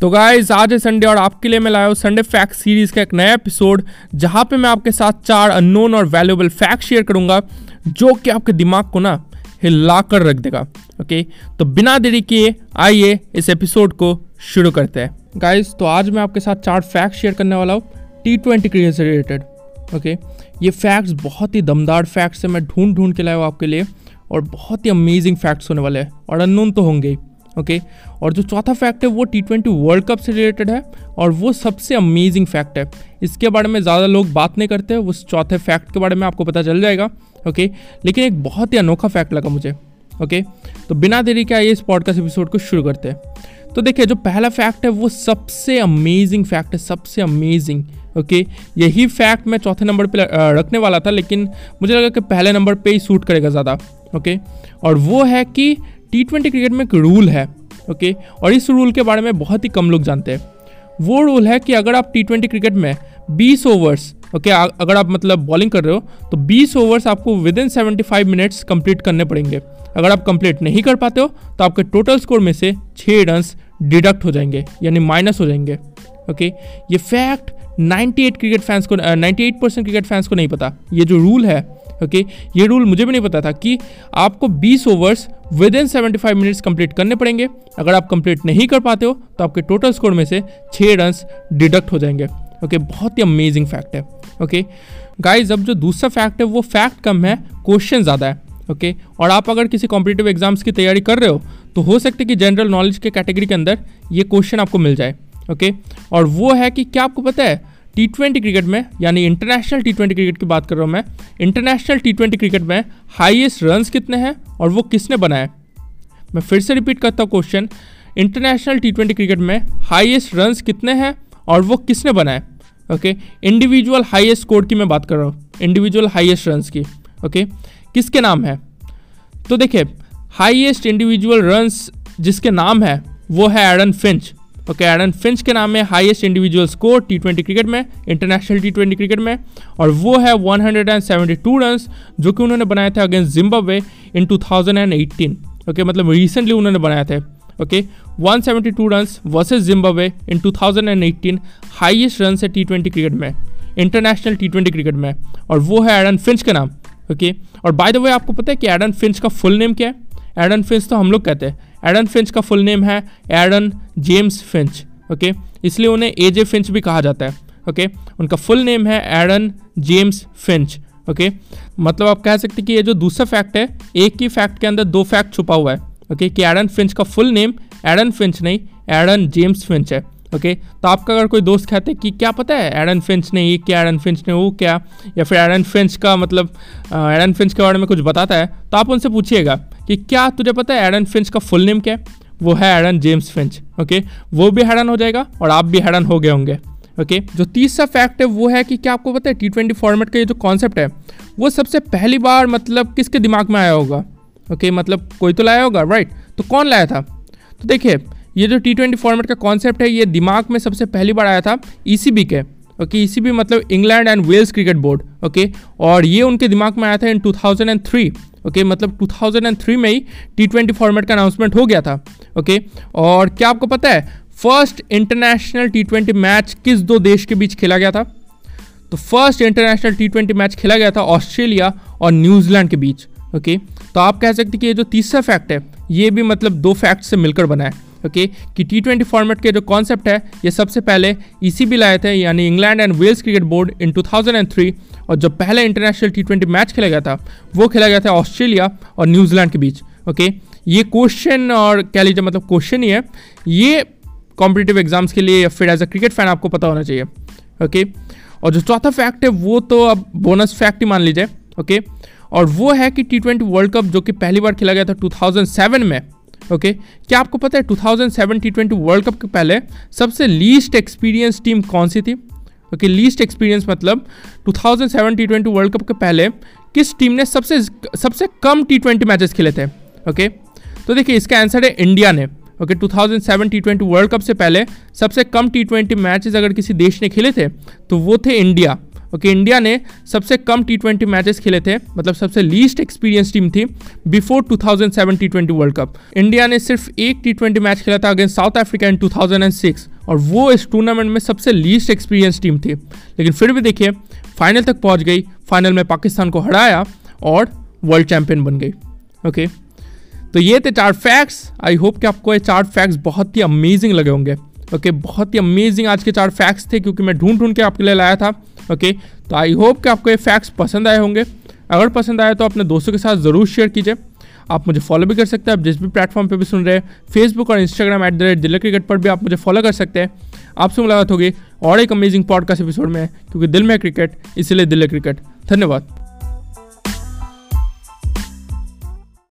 तो गाइज़ आज है संडे और आपके लिए मैं लाया हूँ संडे फैक्ट सीरीज़ का एक नया एपिसोड जहाँ पे मैं आपके साथ चार अननोन और वैल्यूएबल फैक्ट शेयर करूँगा, जो कि आपके दिमाग को ना हिला कर रख देगा ओके तो बिना देरी किए, आइए इस एपिसोड को शुरू करते हैं। गाइज़ तो आज मैं आपके साथ चार फैक्ट शेयर करने वाला हूँ टी ट्वेंटी क्रिकेट से रिलेटेड ओके ये फैक्ट्स बहुत ही दमदार फैक्ट्स है, मैं ढूंढ ढूंढ के लाया हूँ आपके लिए, और बहुत ही अमेजिंग फैक्ट्स होने वाले हैं, और अननोन तो होंगे ही। ओके और जो चौथा फैक्ट है वो टी ट्वेंटी वर्ल्ड कप से रिलेटेड है और वो सबसे अमेजिंग फैक्ट है। इसके बारे में ज़्यादा लोग बात नहीं करते उस चौथे फैक्ट के बारे में आपको पता चल जाएगा। ओके लेकिन एक बहुत ही अनोखा फैक्ट लगा मुझे। ओके तो बिना देरी के आइए इस पॉडकास्ट एपिसोड को शुरू करते हैं। तो देखिए जो पहला फैक्ट है वो सबसे अमेजिंग फैक्ट है सबसे अमेजिंग ओके okay, यही फैक्ट मैं चौथे नंबर पे रखने वाला था लेकिन मुझे लगा कि पहले नंबर पे ही सूट करेगा ज़्यादा। Okay okay? और वो है कि टी ट्वेंटी क्रिकेट में एक रूल है ओके और इस रूल के बारे में बहुत ही कम लोग जानते हैं। वो रूल है कि अगर आप टी ट्वेंटी क्रिकेट में 20 ओवर्स ओके अगर आप मतलब बॉलिंग कर रहे हो तो 20 ओवर्स आपको within seventy five minutes complete करने पड़ेंगे। अगर आप कंप्लीट नहीं कर पाते हो तो आपके टोटल स्कोर में से छः रन्स डिडक्ट हो जाएँगे, यानी माइनस हो जाएँगे ओके ये फैक्ट 98 क्रिकेट फैंस को 98 परसेंट क्रिकेट फैंस को नहीं पता। ये जो रूल है ओके ये रूल मुझे भी नहीं पता था कि आपको 20 overs within seventy five minutes complete करने पड़ेंगे। अगर आप कंप्लीट नहीं कर पाते हो तो आपके टोटल स्कोर में से छः रन्स डिडक्ट हो जाएँगे। ओके बहुत ही अमेजिंग फैक्ट है। ओके गाइज़ अब जो दूसरा फैक्ट है, वो फैक्ट कम है क्वेश्चन ज़्यादा है। Okay okay? और आप अगर किसी कॉम्पिटेटिव एग्ज़ाम्स की तैयारी कर रहे हो तो हो सकता है कि जनरल नॉलेज के कैटेगरी के अंदर ये क्वेश्चन आपको मिल जाए। Okay okay? और वो है कि क्या आपको पता है टी ट्वेंटी क्रिकेट में, यानी इंटरनेशनल टी ट्वेंटी क्रिकेट की बात कर रहा हूँ मैं इंटरनेशनल टी ट्वेंटी क्रिकेट में हाईएस्ट रन्स कितने हैं और वो किसने बनाए? मैं फिर से रिपीट करता हूँ question international T twenty cricket में हाईएस्ट रन्स कितने हैं और वो किसने बनाए? ओके इंडिविजुअल हाईएस्ट स्कोर की मैं बात कर रहा हूँ इंडिविजुअल हाईएस्ट रन्स की ओके किसके नाम है? तो देखिए हाईएस्ट इंडिविजुअल रन्स जिसके नाम है, वो है Aaron Finch okay Aaron Finch के नाम में highest individual score T twenty cricket में इंटरनेशनल टी ट्वेंटी क्रिकेट में और वो है 172 रन्स जो कि उन्होंने बनाए थे अगेंस्ट जिम्बाब्वे इन 2018 ओके मतलब रिसेंटली उन्होंने बनाए थे। Okay okay, 172 run versus Zimbabwe in two 2018 highest run है टी क्रिकेट में इंटरनेशनल टी क्रिकेट में और वो है एडन फिंच का नाम। Okay okay? और बाय द वे आपको पता है कि एडन फिंच का फुल नेम क्या है? एडन फिंच तो हम लोग कहते हैं। एडन फिंच का फुल नेम है, एडन जेम्स फिंच, ओके? इसलिए उन्हें ए जे फिंच भी कहा जाता है, ओके? उनका फुल नेम है एडन जेम्स फिंच, ओके? मतलब आप कह सकते हैं कि ये जो दूसरा फैक्ट है, एक ही फैक्ट के अंदर दो फैक्ट छुपा हुआ है, ओके? कि एडन फिंच का फुल नेम एडन फिंच नहीं, एडन जेम्स फिंच है, ओके? तो आपका अगर कोई दोस्त कहते कि क्या पता है एडन फिंच ने ये क्या, एडन फिंच ने वो क्या, या फिर एडन फिंच का मतलब एडन फिंच के बारे में कुछ बताता है तो आप उनसे पूछिएगा। कि क्या तुझे पता है एडन फिंच का फुल नेम क्या है? वो है एडन जेम्स फिंच ओके वो भी हैरान हो जाएगा और आप भी हैरान हो गए होंगे ओके जो तीसरा फैक्ट है वो है कि क्या आपको पता है टी ट्वेंटी फॉर्मेट का ये जो कॉन्सेप्ट है, वो सबसे पहली बार मतलब किसके दिमाग में आया होगा ओके मतलब कोई तो लाया होगा राइट तो कौन लाया था? तो देखिए, ये जो टी ट्वेंटी फॉर्मेट का कॉन्सेप्ट है, ये दिमाग में सबसे पहली बार आया था ई e के ओके इसी भी मतलब England and Wales cricket board okay और ये उनके दिमाग में आया था इन 2003 ओके मतलब 2003 में ही टी ट्वेंटी फॉर्मेट का अनाउंसमेंट हो गया था, ओके? और क्या आपको पता है first international T twenty match किस दो देश के बीच खेला गया था? तो first international T twenty match खेला गया था ऑस्ट्रेलिया और न्यूजीलैंड के बीच, ओके? तो आप कह सकते कि ये जो तीसरा फैक्ट है, ये भी मतलब दो फैक्ट से मिलकर बना है। ओके, कि टी ट्वेंटी फॉर्मेट के जो कॉन्सेप्ट है, ये सबसे पहले इसी भी लाए थे, यानी England and Wales cricket board in 2003 और जो पहले इंटरनेशनल टी ट्वेंटी मैच खेला गया था, वो खेला गया था ऑस्ट्रेलिया और न्यूजीलैंड के बीच, ओके? ये क्वेश्चन और कह लीजिए मतलब क्वेश्चन ही है, ये कॉम्पिटेटिव एग्ज़ाम्स के लिए या फिर एज अ क्रिकेट फ़ैन आपको पता होना चाहिए, ओके? और जो चौथा फैक्ट है, वो तो अब बोनस फैक्ट ही मान लीजिए, ओके? और वो है कि टी ट्वेंटी वर्ल्ड कप जो कि पहली बार खेला गया था 2007 में ओके? क्या आपको पता है 2007 टी ट्वेंटी वर्ल्ड कप के पहले सबसे लीस्ट एक्सपीरियंस टीम कौन सी थी ओके लीस्ट एक्सपीरियंस मतलब 2007 टी ट्वेंटी वर्ल्ड कप के पहले किस टीम ने सबसे सबसे कम टी ट्वेंटी मैचेस खेले थे ओके? तो देखिए इसका आंसर है इंडिया ने okay okay, 2007 T twenty world cup से पहले सबसे कम टी ट्वेंटी मैचेस अगर किसी देश ने खेले थे तो वो थे इंडिया ओके इंडिया ने सबसे कम टी ट्वेंटी मैचेस खेले थे मतलब सबसे लीस्ट एक्सपीरियंस टीम थी before 2007 T twenty world cup India ने सिर्फ़ एक टी ट्वेंटी मैच खेला था अगेंस्ट साउथ अफ्रीका इन 2006 और वो इस टूर्नामेंट में सबसे लीस्ट एक्सपीरियंस टीम थी। लेकिन फिर भी देखिए फाइनल तक पहुँच गई फाइनल में पाकिस्तान को हराया और वर्ल्ड चैंपियन बन गई। ओके तो ये थे चार फैक्ट्स आई होप कि आपको ये चार फैक्ट्स बहुत ही अमेजिंग लगे होंगे। ओके okay, बहुत ही अमेजिंग आज के चार फैक्ट्स थे क्योंकि मैं ढूंढ ढूंढ के आपके लिए लाया था। ओके तो आई होप कि आपको ये फैक्ट्स पसंद आए होंगे। अगर पसंद आए तो अपने दोस्तों के साथ ज़रूर शेयर कीजिए। आप मुझे फॉलो भी कर सकते हैं, आप जिस भी प्लेटफॉर्म पर भी सुन रहे हैं फेसबुक और Instagram at the rate Delhi cricket पर भी आप मुझे फॉलो कर सकते हैं। आपसे मुलाकात होगी और एक अमेजिंग पॉडकास्ट एपिसोड में, क्योंकि दिल में क्रिकेट इसलिए दिल्ली क्रिकेट धन्यवाद।